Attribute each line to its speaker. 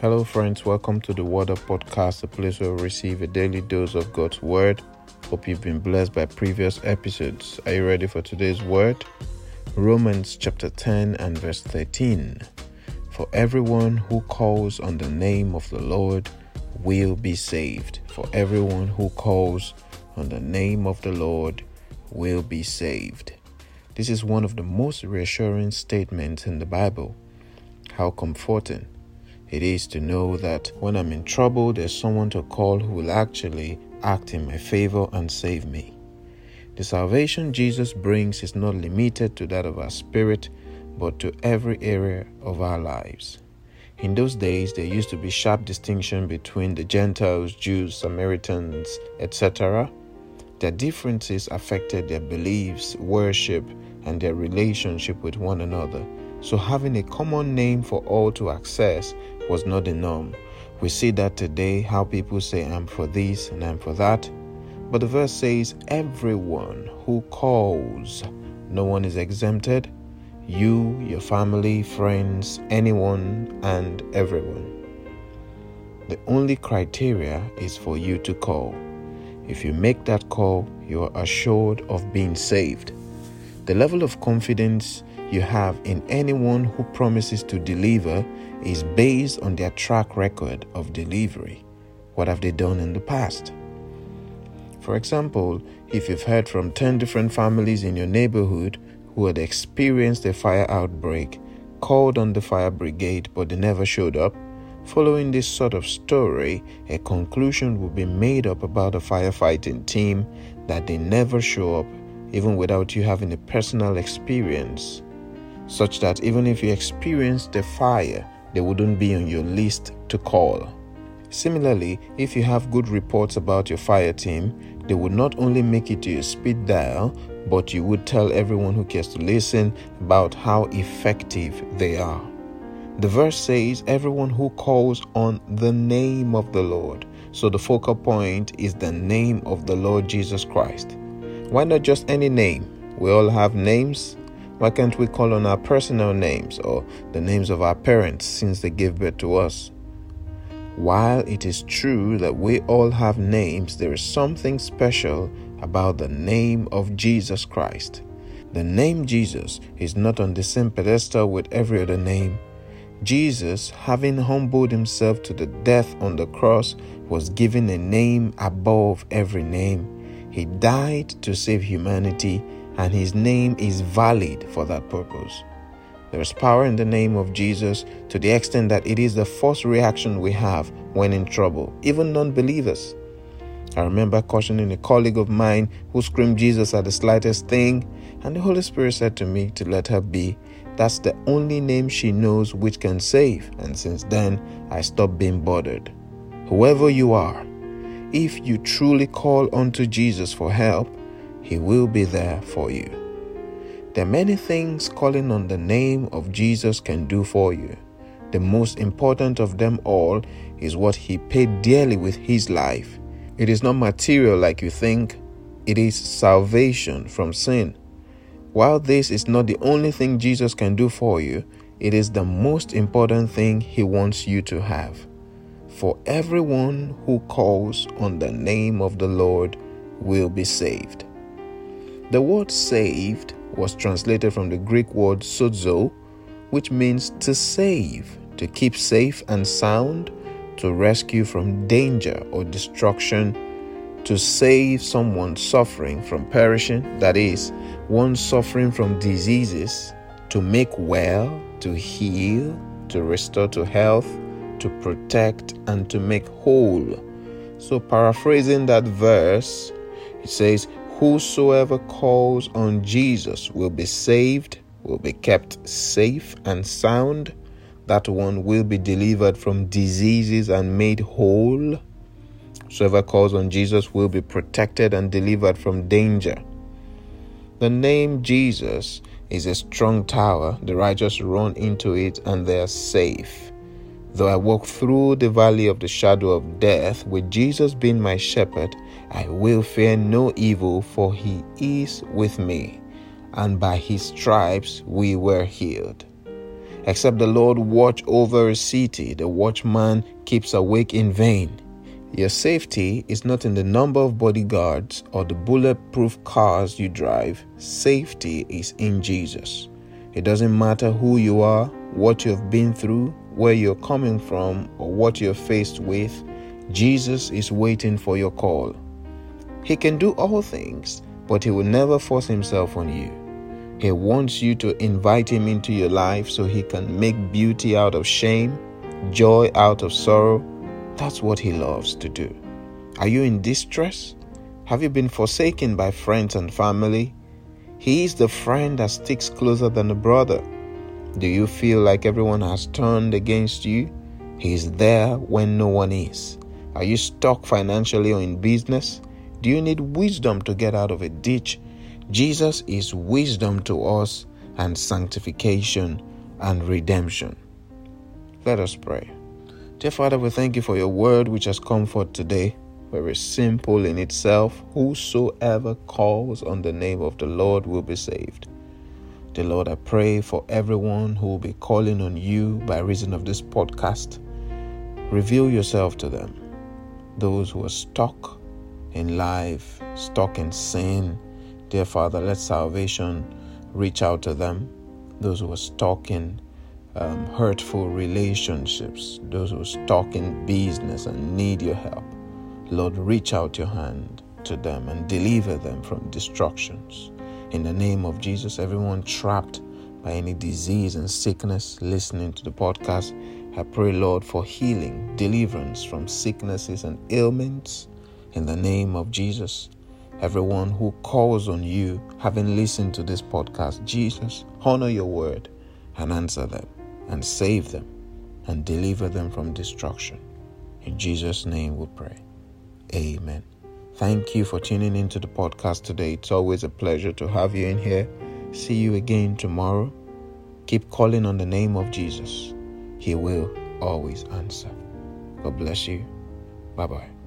Speaker 1: Hello, friends. Welcome to the Word Podcast, a place where we receive a daily dose of God's Word. Hope you've been blessed by previous episodes. Are you ready for today's word? Romans chapter 10 and verse 13. For everyone who calls on the name of the Lord will be saved. For everyone who calls on the name of the Lord will be saved. This is one of the most reassuring statements in the Bible. How comforting it is to know that when I'm in trouble, there's someone to call who will actually act in my favor and save me. The salvation Jesus brings is not limited to that of our spirit, but to every area of our lives. In those days, there used to be sharp distinction between the Gentiles, Jews, Samaritans, etc. Their differences affected their beliefs, worship, and their relationship with one another. So, having a common name for all to access was not the norm. We see that today, how people say, I'm for this and I'm for that. But the verse says, Everyone who calls, no one is exempted. You, your family, friends, anyone, and everyone. The only criteria is for you to call. If you make that call, you are assured of being saved. The level of confidence you have in anyone who promises to deliver is based on their track record of delivery. What have they done in the past? For example, if you've heard from 10 different families in your neighborhood who had experienced a fire outbreak, called on the fire brigade but they never showed up, following this sort of story, a conclusion will be made up about the firefighting team that they never show up even without you having a personal experience such that even if you experience the fire, they wouldn't be on your list to call. Similarly, if you have good reports about your fire team, they would not only make it to your speed dial, but you would tell everyone who cares to listen about how effective they are. The verse says, Everyone who calls on the name of the Lord. So the focal point is the name of the Lord Jesus Christ. Why not just any name? We all have names, why can't we call on our personal names or the names of our parents since they gave birth to us? While it is true that we all have names, there is something special about the name of Jesus Christ. The name Jesus is not on the same pedestal with every other name. Jesus, having humbled himself to the death on the cross, was given a name above every name. He died to save humanity and his name is valid for that purpose. There is power in the name of Jesus to the extent that it is the first reaction we have when in trouble, even non believers. I remember cautioning a colleague of mine who screamed Jesus at the slightest thing, and the Holy Spirit said to me to let her be. That's the only name she knows which can save, and since then I stopped being bothered. Whoever you are, if you truly call unto Jesus for help, he will be there for you. There are many things calling on the name of Jesus can do for you. The most important of them all is what He paid dearly with His life. It is not material like you think, it is salvation from sin. While this is not the only thing Jesus can do for you, it is the most important thing He wants you to have. For everyone who calls on the name of the Lord will be saved. The word saved was translated from the Greek word sozo, which means to save, to keep safe and sound, to rescue from danger or destruction, to save someone suffering from perishing, that is, one suffering from diseases, to make well, to heal, to restore to health, to protect, and to make whole. So, paraphrasing that verse, it says, Whosoever calls on Jesus will be saved, will be kept safe and sound. That one will be delivered from diseases and made whole. Whosoever calls on Jesus will be protected and delivered from danger. The name Jesus is a strong tower. The righteous run into it and they are safe. Though I walk through the valley of the shadow of death, with Jesus being my shepherd, I will fear no evil, for he is with me, and by his stripes we were healed. Except the Lord watch over a city, the watchman keeps awake in vain. Your safety is not in the number of bodyguards or the bulletproof cars you drive. Safety is in Jesus. It doesn't matter who you are, what you have been through, where you're coming from, or what you're faced with. Jesus is waiting for your call. He can do all things, but He will never force Himself on you. He wants you to invite Him into your life so He can make beauty out of shame, joy out of sorrow, that's what He loves to do. Are you in distress? Have you been forsaken by friends and family? He is the friend that sticks closer than a brother. Do you feel like everyone has turned against you? He is there when no one is. Are you stuck financially or in business? Do you need wisdom to get out of a ditch? Jesus is wisdom to us and sanctification and redemption. Let us pray. Dear Father, we thank you for your word which has come forth today. Very simple in itself. Whosoever calls on the name of the Lord will be saved. Dear Lord, I pray for everyone who will be calling on you by reason of this podcast. Reveal yourself to them. Those who are stuck in life, stuck in sin. Dear Father, let salvation reach out to them. Those who are stuck in um, hurtful relationships, those who are stuck in business and need your help. Lord, reach out your hand to them and deliver them from destructions. In the name of Jesus, everyone trapped by any disease and sickness listening to the podcast, I pray, Lord, for healing, deliverance from sicknesses and ailments. In the name of Jesus, everyone who calls on you, having listened to this podcast, Jesus, honor your word and answer them and save them and deliver them from destruction. In Jesus' name we pray. Amen. Thank you for tuning into the podcast today. It's always a pleasure to have you in here. See you again tomorrow. Keep calling on the name of Jesus. He will always answer. God bless you. Bye bye.